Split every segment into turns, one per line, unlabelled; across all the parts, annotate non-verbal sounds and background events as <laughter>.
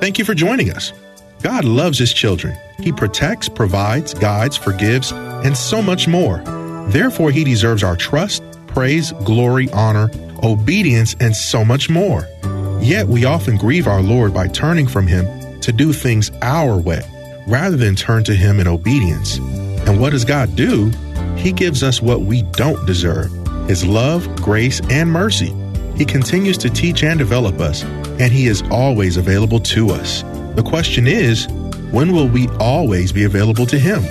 Thank you for joining us. God loves His children. He protects, provides, guides, forgives, and so much more. Therefore, He deserves our trust, praise, glory, honor, obedience, and so much more. Yet we often grieve our Lord by turning from Him to do things our way, rather than turn to Him in obedience. And what does God do? He gives us what we don't deserve His love, grace, and mercy. He continues to teach and develop us, and He is always available to us. The question is, when will we always be available to Him?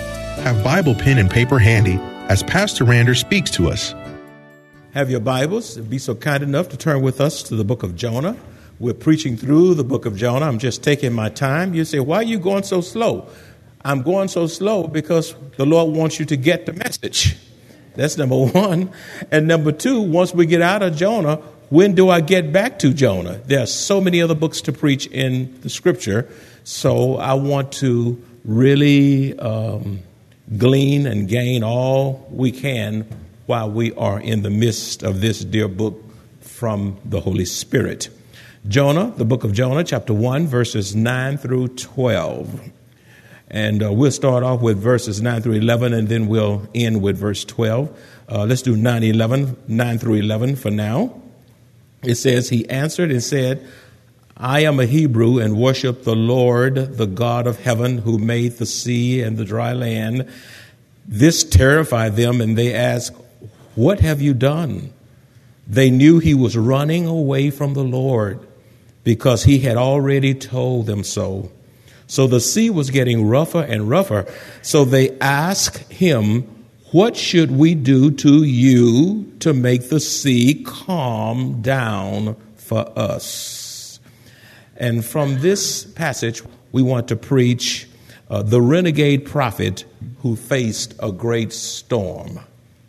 Have Bible pen and paper handy as Pastor Rander speaks to us.
Have your Bibles. Be so kind enough to turn with us to the book of Jonah. We're preaching through the book of Jonah. I'm just taking my time. You say, why are you going so slow? I'm going so slow because the Lord wants you to get the message. That's number <laughs> one. And number two, once we get out of Jonah, when do I get back to Jonah? There are so many other books to preach in the scripture. So I want to really um, glean and gain all we can while we are in the midst of this dear book from the Holy Spirit. Jonah, the book of Jonah, chapter 1, verses 9 through 12. And uh, we'll start off with verses 9 through 11, and then we'll end with verse 12. Uh, let's do 9, 11, 9 through 11 for now. It says, He answered and said, I am a Hebrew and worship the Lord, the God of heaven, who made the sea and the dry land. This terrified them, and they asked, What have you done? They knew he was running away from the Lord because he had already told them so. So the sea was getting rougher and rougher. So they asked him, What should we do to you to make the sea calm down for us? And from this passage, we want to preach uh, the renegade prophet who faced a great storm.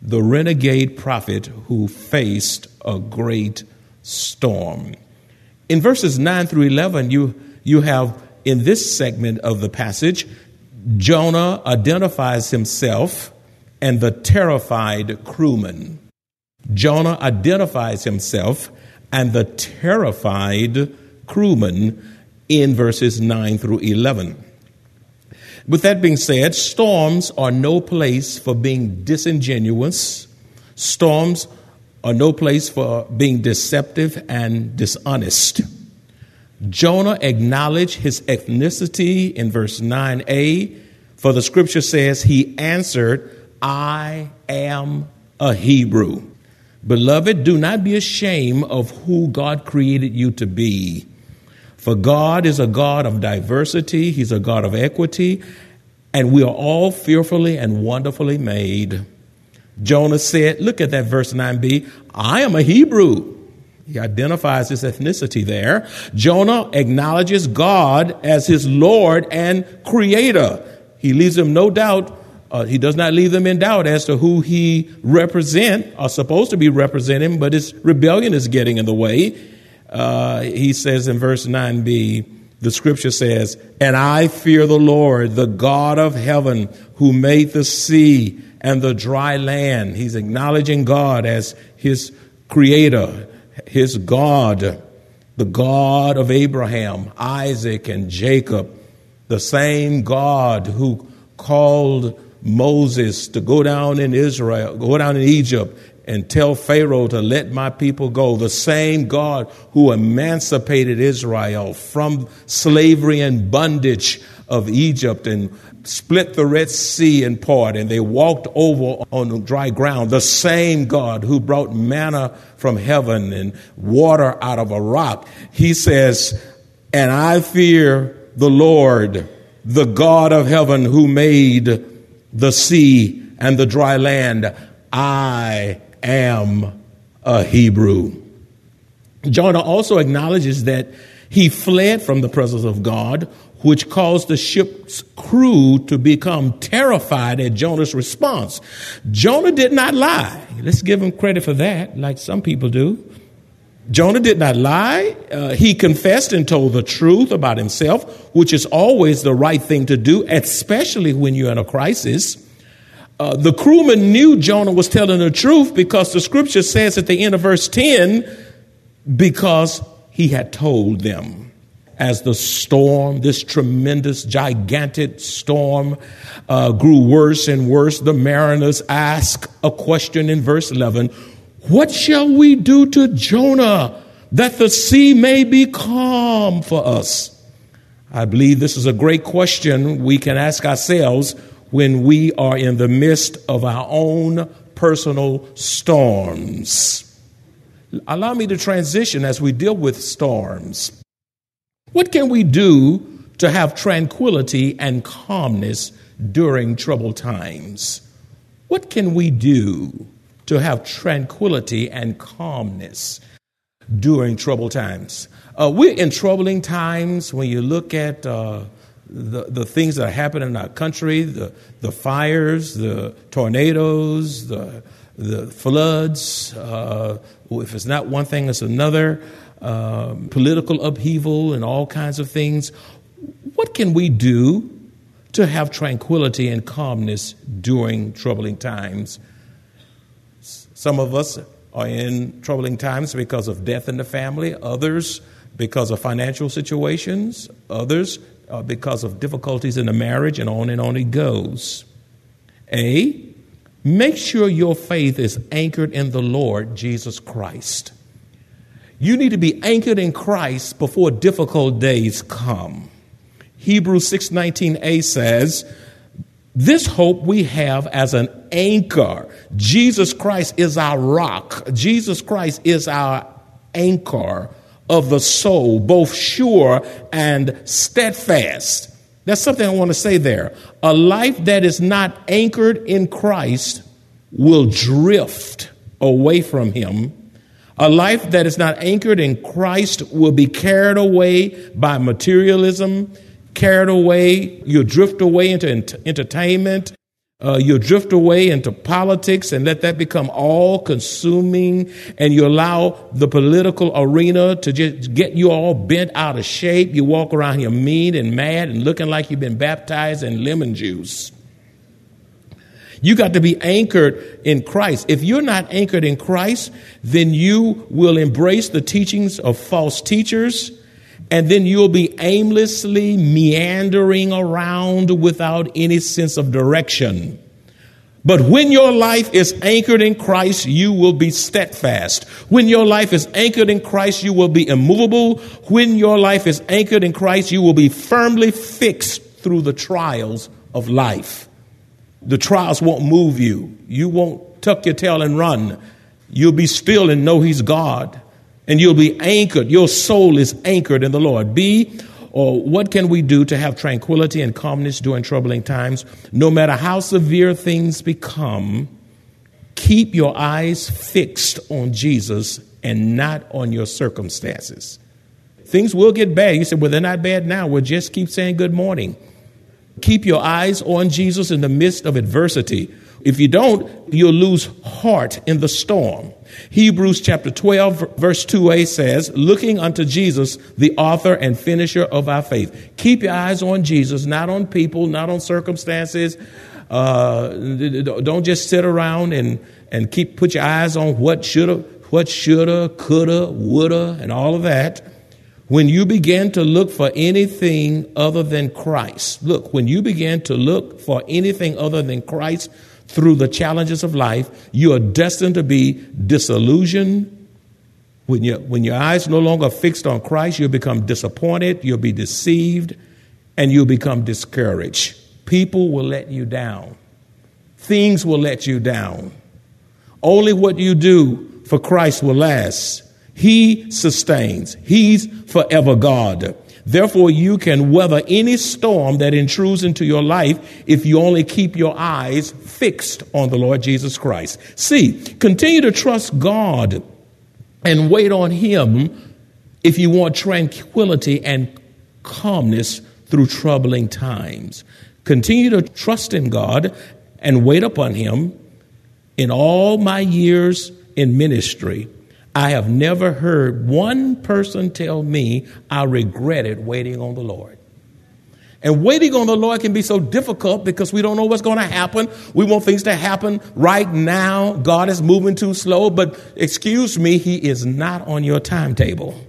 The renegade prophet who faced a great storm. In verses 9 through 11, you, you have in this segment of the passage, Jonah identifies himself and the terrified crewman. Jonah identifies himself and the terrified crewman in verses 9 through 11. With that being said, storms are no place for being disingenuous. Storms are no place for being deceptive and dishonest. Jonah acknowledged his ethnicity in verse 9a, for the scripture says he answered, I am a Hebrew. Beloved, do not be ashamed of who God created you to be. For God is a God of diversity, He's a God of equity, and we are all fearfully and wonderfully made. Jonah said, Look at that verse 9b I am a Hebrew. He identifies his ethnicity there. Jonah acknowledges God as his Lord and Creator. He leaves them no doubt. Uh, he does not leave them in doubt as to who he represent are supposed to be representing, but his rebellion is getting in the way. Uh, he says in verse 9b, the scripture says, And I fear the Lord, the God of heaven, who made the sea and the dry land. He's acknowledging God as his creator, his God, the God of Abraham, Isaac, and Jacob, the same God who called Moses to go down in Israel, go down in Egypt and tell Pharaoh to let my people go. The same God who emancipated Israel from slavery and bondage of Egypt and split the Red Sea in part and they walked over on dry ground. The same God who brought manna from heaven and water out of a rock. He says, and I fear the Lord, the God of heaven who made the sea and the dry land. I am a Hebrew. Jonah also acknowledges that he fled from the presence of God, which caused the ship's crew to become terrified at Jonah's response. Jonah did not lie. Let's give him credit for that, like some people do. Jonah did not lie. Uh, he confessed and told the truth about himself, which is always the right thing to do, especially when you're in a crisis. Uh, the crewman knew Jonah was telling the truth because the scripture says at the end of verse 10, because he had told them. As the storm, this tremendous, gigantic storm, uh, grew worse and worse, the mariners ask a question in verse 11 What shall we do to Jonah that the sea may be calm for us? I believe this is a great question we can ask ourselves when we are in the midst of our own personal storms. Allow me to transition as we deal with storms. What can we do to have tranquility and calmness during troubled times? What can we do to have tranquility and calmness during troubled times? Uh, we're in troubling times when you look at uh, the, the things that are happening in our country the, the fires, the tornadoes, the, the floods. Uh, if it's not one thing, it's another. Um, political upheaval and all kinds of things. What can we do to have tranquility and calmness during troubling times? Some of us are in troubling times because of death in the family, others because of financial situations, others uh, because of difficulties in the marriage, and on and on it goes. A, make sure your faith is anchored in the Lord Jesus Christ. You need to be anchored in Christ before difficult days come. Hebrews 6:19a says, this hope we have as an anchor. Jesus Christ is our rock. Jesus Christ is our anchor of the soul, both sure and steadfast. That's something I want to say there. A life that is not anchored in Christ will drift away from Him. A life that is not anchored in Christ will be carried away by materialism, carried away, you'll drift away into entertainment, uh, you'll drift away into politics and let that become all consuming, and you allow the political arena to just get you all bent out of shape. You walk around here mean and mad and looking like you've been baptized in lemon juice. You got to be anchored in Christ. If you're not anchored in Christ, then you will embrace the teachings of false teachers and then you'll be aimlessly meandering around without any sense of direction. But when your life is anchored in Christ, you will be steadfast. When your life is anchored in Christ, you will be immovable. When your life is anchored in Christ, you will be firmly fixed through the trials of life. The trials won't move you. You won't tuck your tail and run. You'll be still and know He's God and you'll be anchored. Your soul is anchored in the Lord. B, or uh, what can we do to have tranquility and calmness during troubling times? No matter how severe things become, keep your eyes fixed on Jesus and not on your circumstances. Things will get bad. You say, well, they're not bad now. Well, just keep saying good morning. Keep your eyes on Jesus in the midst of adversity. If you don't, you'll lose heart in the storm. Hebrews chapter 12, verse 2a says, Looking unto Jesus, the author and finisher of our faith. Keep your eyes on Jesus, not on people, not on circumstances. Uh, don't just sit around and, and keep put your eyes on what shoulda, what shoulda, coulda, woulda, and all of that. When you begin to look for anything other than Christ, look, when you begin to look for anything other than Christ, through the challenges of life, you are destined to be disillusioned. When, you, when your eyes no longer fixed on Christ, you'll become disappointed, you'll be deceived, and you'll become discouraged. People will let you down. Things will let you down. Only what you do for Christ will last. He sustains. He's forever God. Therefore, you can weather any storm that intrudes into your life if you only keep your eyes fixed on the Lord Jesus Christ. See, continue to trust God and wait on Him if you want tranquility and calmness through troubling times. Continue to trust in God and wait upon Him. In all my years in ministry, I have never heard one person tell me I regretted waiting on the Lord. And waiting on the Lord can be so difficult because we don't know what's going to happen. We want things to happen right now. God is moving too slow, but excuse me, He is not on your timetable.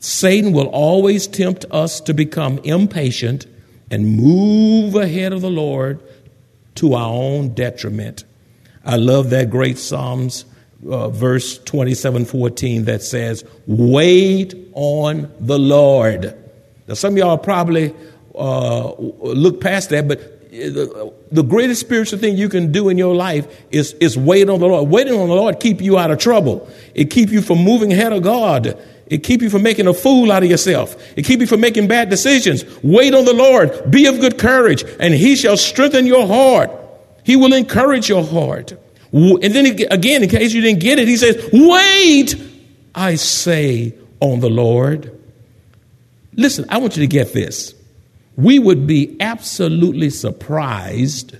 Satan will always tempt us to become impatient and move ahead of the Lord to our own detriment. I love that great Psalms uh, verse 27 14 that says, Wait on the Lord. Now, some of y'all probably uh, look past that, but the, the, greatest spiritual thing you can do in your life is, is wait on the Lord. Waiting on the Lord keep you out of trouble. It keep you from moving ahead of God. It keep you from making a fool out of yourself. It keep you from making bad decisions. Wait on the Lord. Be of good courage, and He shall strengthen your heart. He will encourage your heart. And then again, in case you didn't get it, He says, "Wait, I say, on the Lord." Listen, I want you to get this. We would be absolutely surprised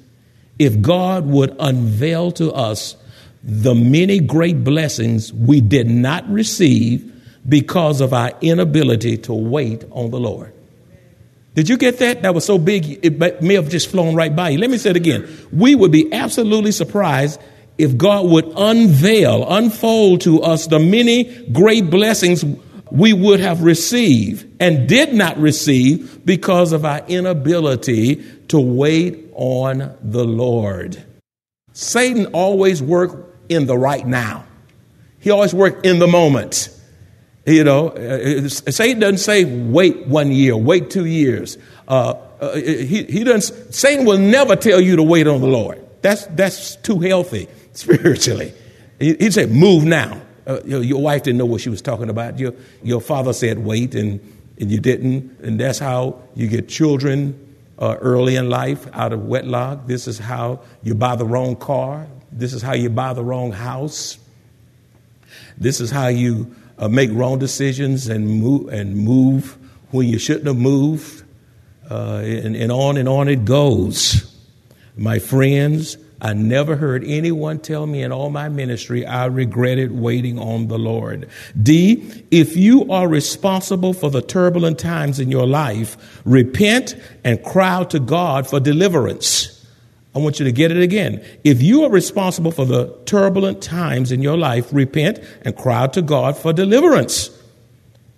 if God would unveil to us the many great blessings we did not receive because of our inability to wait on the Lord. Did you get that? That was so big, it may have just flown right by you. Let me say it again. We would be absolutely surprised if God would unveil, unfold to us the many great blessings we would have received and did not receive because of our inability to wait on the Lord. Satan always worked in the right now. He always worked in the moment. You know, uh, uh, Satan doesn't say wait one year, wait two years. Uh, uh, he, he doesn't. Satan will never tell you to wait on the Lord. That's that's too healthy <laughs> spiritually. He, he'd say move now. Uh, your, your, wife didn't know what she was talking about. Your your father said wait, and and you didn't, and that's how you get children uh, early in life out of wedlock. This is how you buy the wrong car. This is how you buy the wrong house. This is how you uh, make wrong decisions and move, and move when you shouldn't have moved, uh, and, and on and on it goes. My friends, I never heard anyone tell me in all my ministry I regretted waiting on the Lord. D, if you are responsible for the turbulent times in your life, repent and cry out to God for deliverance. I want you to get it again. If you are responsible for the turbulent times in your life, repent and cry out to God for deliverance.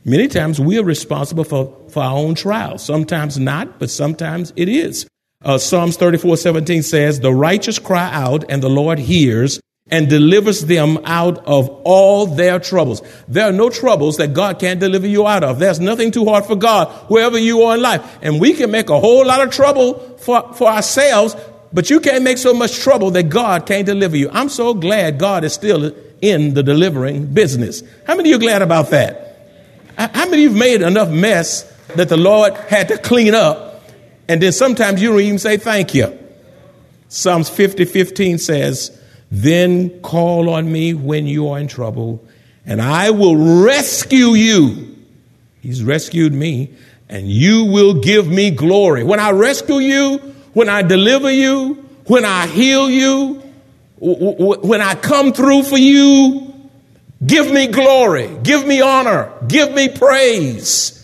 Many times we are responsible for, for our own trials. Sometimes not, but sometimes it is. Uh, Psalms 34 17 says, The righteous cry out, and the Lord hears and delivers them out of all their troubles. There are no troubles that God can't deliver you out of. There's nothing too hard for God, wherever you are in life. And we can make a whole lot of trouble for, for ourselves, but you can't make so much trouble that God can't deliver you. I'm so glad God is still in the delivering business. How many of you are glad about that? How many of you have made enough mess that the Lord had to clean up? And then sometimes you don't even say thank you. Psalms 50 15 says, Then call on me when you are in trouble, and I will rescue you. He's rescued me, and you will give me glory. When I rescue you, when I deliver you, when I heal you, when I come through for you, give me glory, give me honor, give me praise.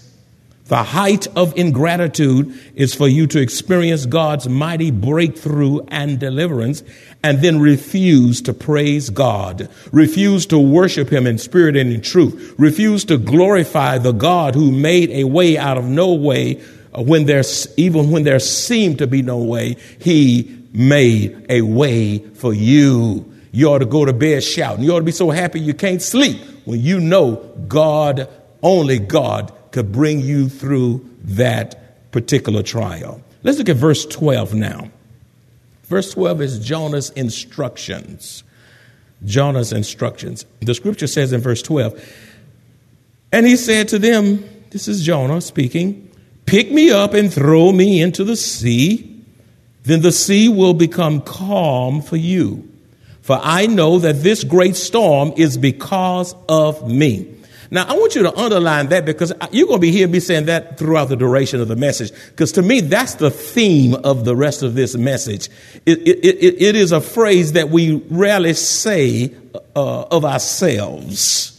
The height of ingratitude is for you to experience God's mighty breakthrough and deliverance and then refuse to praise God, refuse to worship Him in spirit and in truth, refuse to glorify the God who made a way out of no way when there's even when there seemed to be no way, he made a way for you. You ought to go to bed shouting. You ought to be so happy you can't sleep when you know God, only God, could bring you through that particular trial. Let's look at verse 12 now. Verse 12 is Jonah's instructions. Jonah's instructions. The scripture says in verse 12, and he said to them, this is Jonah speaking, pick me up and throw me into the sea, then the sea will become calm for you. For I know that this great storm is because of me. Now, I want you to underline that because you're going to be hearing me saying that throughout the duration of the message. Because to me, that's the theme of the rest of this message. It, it, it, it is a phrase that we rarely say uh, of ourselves.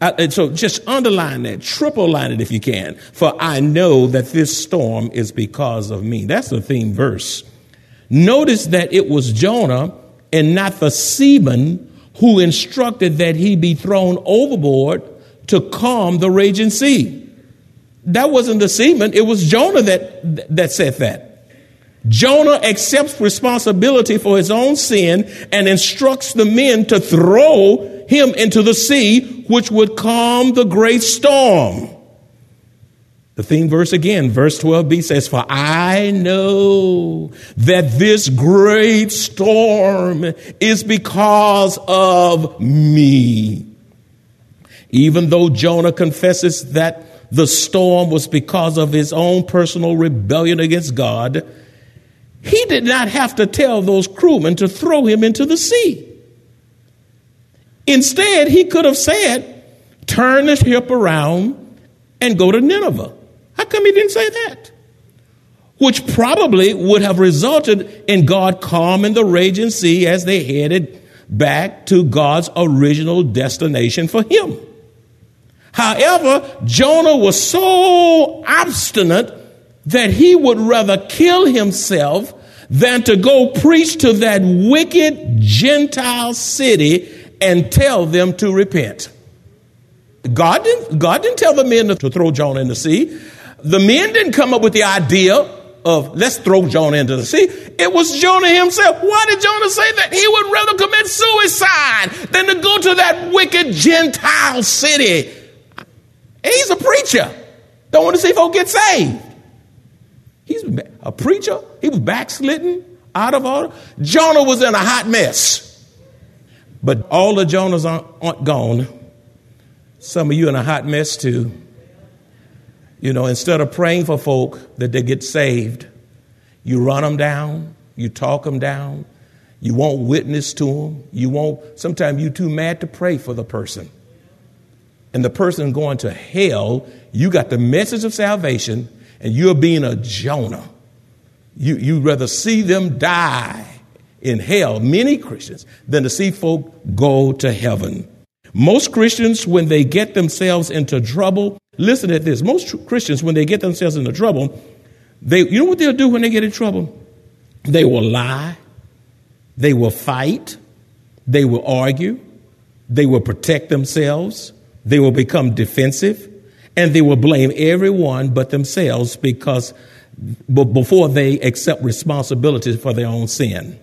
And so just underline that, triple line it if you can. For I know that this storm is because of me. That's the theme verse. Notice that it was Jonah and not the seaman who instructed that he be thrown overboard to calm the raging sea. That wasn't the seaman, it was Jonah that, that said that. Jonah accepts responsibility for his own sin and instructs the men to throw him into the sea, which would calm the great storm. The theme verse again, verse 12b says, For I know that this great storm is because of me. Even though Jonah confesses that the storm was because of his own personal rebellion against God, he did not have to tell those crewmen to throw him into the sea. Instead, he could have said, Turn the ship around and go to Nineveh. How come he didn't say that? Which probably would have resulted in God calming the raging sea as they headed back to God's original destination for him. However, Jonah was so obstinate that he would rather kill himself than to go preach to that wicked Gentile city and tell them to repent. God didn't, God didn't tell the men to throw Jonah in the sea. The men didn't come up with the idea of let's throw Jonah into the sea. It was Jonah himself. Why did Jonah say that? He would rather commit suicide than to go to that wicked Gentile city He's a preacher. Don't want to see folks get saved. He's a preacher. He was backslidden, out of order. Jonah was in a hot mess. But all the Jonahs aren't gone. Some of you in a hot mess too. You know, instead of praying for folk that they get saved, you run them down, you talk them down, you won't witness to them, you won't, sometimes you're too mad to pray for the person and the person going to hell, you got the message of salvation and you're being a Jonah. You, you'd rather see them die in hell, many Christians, than to see folk go to heaven. Most Christians, when they get themselves into trouble, listen at this. Most Christians, when they get themselves into trouble, they, you know what they'll do when they get in trouble? They will lie. They will fight. They will argue. They will protect themselves. They will become defensive and they will blame everyone but themselves because before they accept responsibility for their own sin.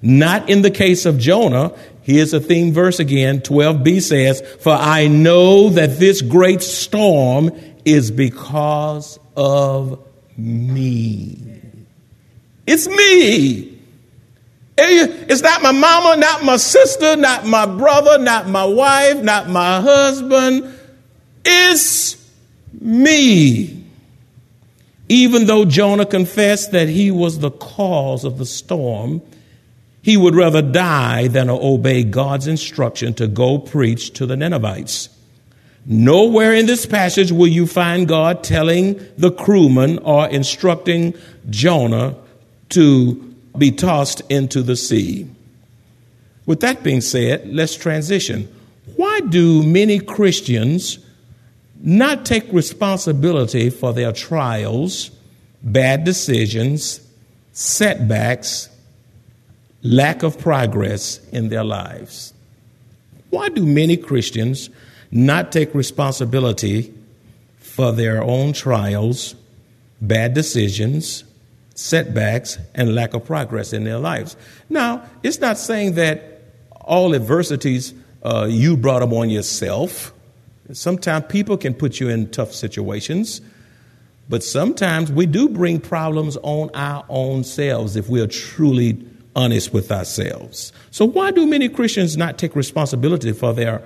Not in the case of Jonah. Here's a theme verse again. 12b says, For I know that this great storm is because of me. It's me. It's not my mama, not my sister, not my brother, not my wife, not my husband. It's me. Even though Jonah confessed that he was the cause of the storm, he would rather die than obey God's instruction to go preach to the Ninevites. Nowhere in this passage will you find God telling the crewman or instructing Jonah to be tossed into the sea. With that being said, let's transition. Why do many Christians not take responsibility for their trials, bad decisions, setbacks, lack of progress in their lives? Why do many Christians not take responsibility for their own trials, bad decisions, setbacks, and lack of progress in their lives. Now, it's not saying that all adversities uh, you brought them on yourself. Sometimes people can put you in tough situations, but sometimes we do bring problems on our own selves if we are truly honest with ourselves. So, why do many Christians not take responsibility for their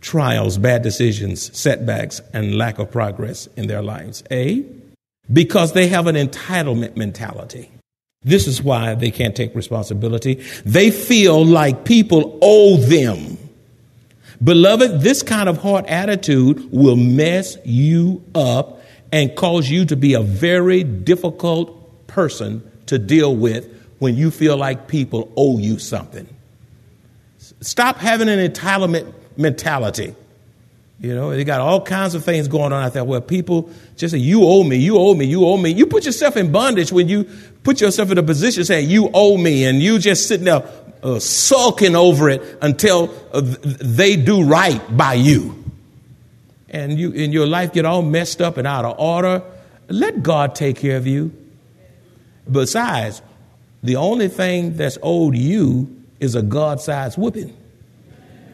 trials, bad decisions, setbacks, and lack of progress in their lives? A, because they have an entitlement mentality. This is why they can't take responsibility. They feel like people owe them. Beloved, this kind of heart attitude will mess you up and cause you to be a very difficult person to deal with when you feel like people owe you something. Stop having an entitlement mentality. You know, they got all kinds of things going on out there where people just say, You owe me, you owe me, you owe me. You put yourself in bondage when you put yourself in a position saying, You owe me, and you just sitting there uh, sulking over it until uh, they do right by you. And you in your life get all messed up and out of order. Let God take care of you. Besides, the only thing that's owed you is a God sized whipping.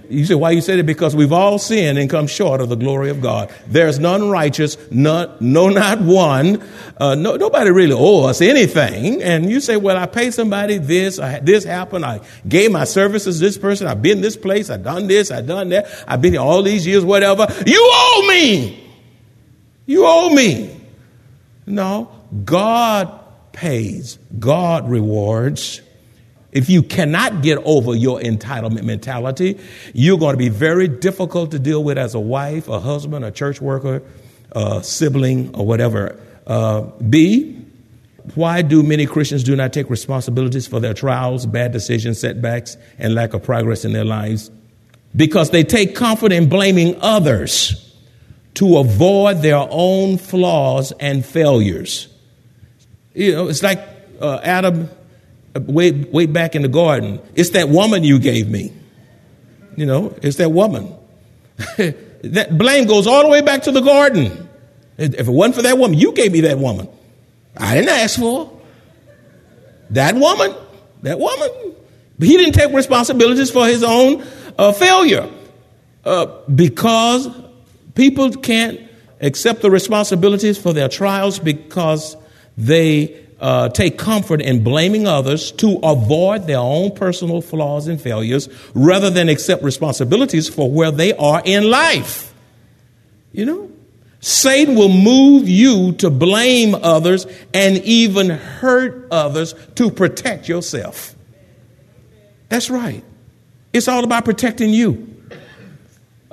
You say, why you said it? Because we've all sinned and come short of the glory of God. There's none righteous, none, no, not one. Uh, no, nobody really owes us anything. And you say, well, I paid somebody this, I, this happened, I gave my services to this person, I've been this place, I've done this, I've done that, I've been here all these years, whatever. You owe me! You owe me! No, God pays, God rewards. If you cannot get over your entitlement mentality, you're going to be very difficult to deal with as a wife, a husband, a church worker, a sibling, or whatever. Uh, B, why do many Christians do not take responsibilities for their trials, bad decisions, setbacks, and lack of progress in their lives? Because they take comfort in blaming others to avoid their own flaws and failures. You know, it's like uh, Adam way, way back in the garden. It's that woman you gave me. You know, it's that woman. <laughs> that blame goes all the way back to the garden. If it wasn't for that woman, you gave me that woman. I didn't ask for that woman. That woman. But he didn't take responsibilities for his own uh, failure uh, because people can't accept the responsibilities for their trials because they uh, take comfort in blaming others to avoid their own personal flaws and failures rather than accept responsibilities for where they are in life. You know? Satan will move you to blame others and even hurt others to protect yourself. That's right. It's all about protecting you.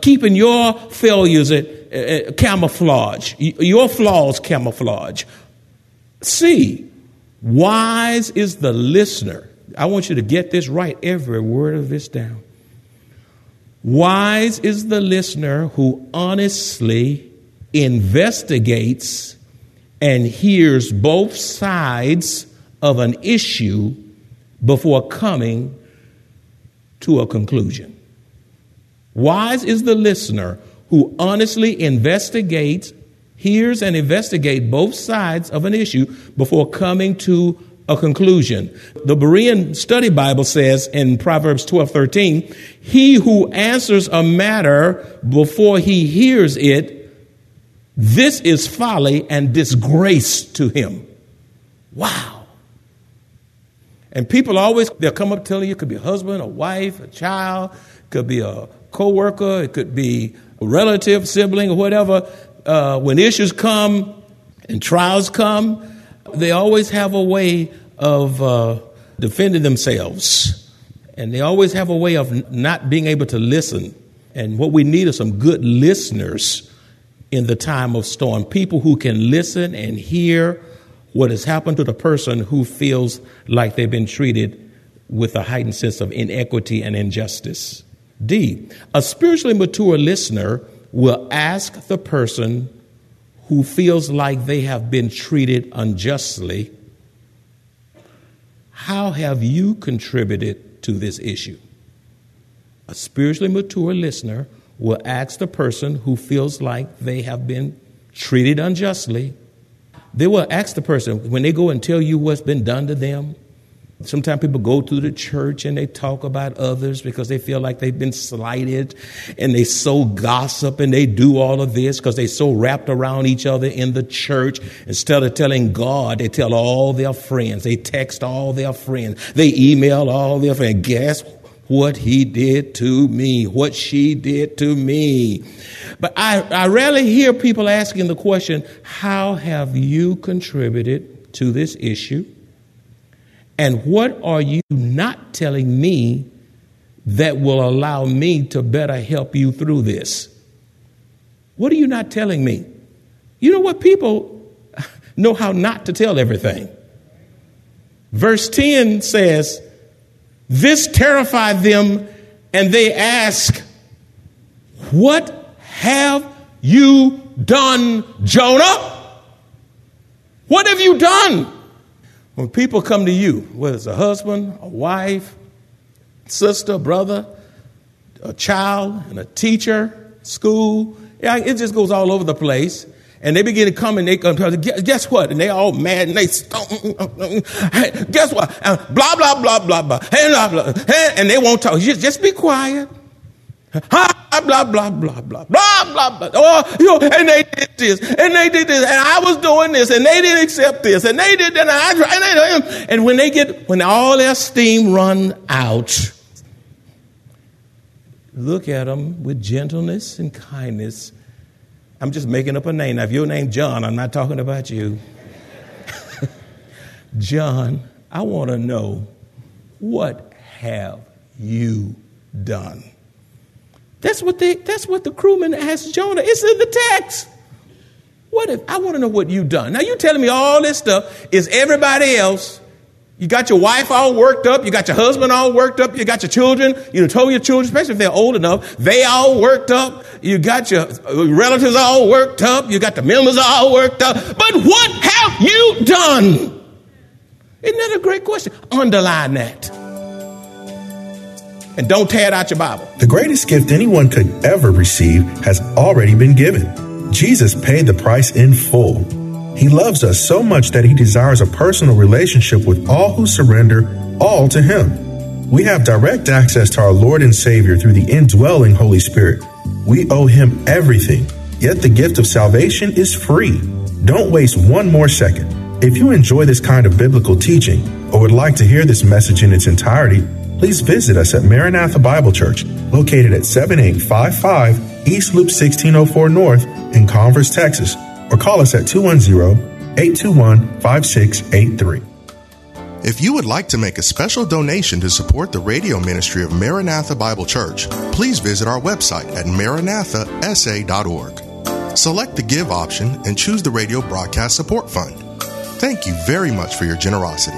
Keeping your failures at, uh, camouflage, your flaws camouflage. See, Wise is the listener. I want you to get this right, every word of this down. Wise is the listener who honestly investigates and hears both sides of an issue before coming to a conclusion. Wise is the listener who honestly investigates hears and investigates both sides of an issue before coming to a conclusion. The Berean Study Bible says in Proverbs 12 13, he who answers a matter before he hears it, this is folly and disgrace to him. Wow. And people always, they'll come up telling you, it could be a husband, a wife, a child, could be a co-worker, it could be a relative, sibling, or whatever uh, when issues come and trials come, they always have a way of uh, defending themselves. And they always have a way of not being able to listen. And what we need are some good listeners in the time of storm people who can listen and hear what has happened to the person who feels like they've been treated with a heightened sense of inequity and injustice. D, a spiritually mature listener will ask the person who feels like they have been treated unjustly, How have you contributed to this issue? A spiritually mature listener will ask the person who feels like they have been treated unjustly. They will ask the person when they go and tell you what's been done to them, Sometimes people go to the church and they talk about others because they feel like they've been slighted and they so gossip and they do all of this because they so wrapped around each other in the church. Instead of telling God, they tell all their friends. They text all their friends. They email all their friends. Guess what he did to me, what she did to me. But I, I rarely hear people asking the question, How have you contributed to this issue? And what are you not telling me that will allow me to better help you through this? What are you not telling me? You know what? People <laughs> know how not to tell everything. Verse 10 says, This terrified them, and they ask, What have you done, Jonah? What have you done? When people come to you, whether it's a husband, a wife, sister, brother, a child, and a teacher, school, it just goes all over the place. And they begin to come and they come, guess what? And they all mad and they, <laughs> guess what? blah, blah, blah, blah, blah, and blah, blah, and they won't talk. Just be quiet. Ah, blah, blah, blah, blah, blah, blah, blah. Oh, you and they did this, and they did this, and I was doing this, and they didn't accept this, and they did and I, and, and when they get, when all their steam run out, look at them with gentleness and kindness. I'm just making up a name. Now, if your name John, I'm not talking about you. <laughs> John, I want to know what have you done? That's what they that's what the crewman asked Jonah. It's in the text. What if I want to know what you've done? Now you telling me all this stuff is everybody else you got your wife all worked up. You got your husband all worked up. You got your children. You know, told your children, especially if they're old enough, they all worked up. You got your uh, relatives all worked up. You got the members all worked up. But what have you done? Isn't that a great question? Underline that. And don't tear it out your Bible.
The greatest gift anyone could ever receive has already been given. Jesus paid the price in full. He loves us so much that he desires a personal relationship with all who surrender all to him. We have direct access to our Lord and Savior through the indwelling Holy Spirit. We owe him everything, yet the gift of salvation is free. Don't waste one more second. If you enjoy this kind of biblical teaching or would like to hear this message in its entirety, please visit us at Maranatha Bible Church, located at 7855 East Loop 1604 North in Converse, Texas or call us at 210 821 5683.
If you would like to make a special donation to support the radio ministry of Maranatha Bible Church, please visit our website at maranathasa.org. Select the Give option and choose the Radio Broadcast Support Fund. Thank you very much for your generosity.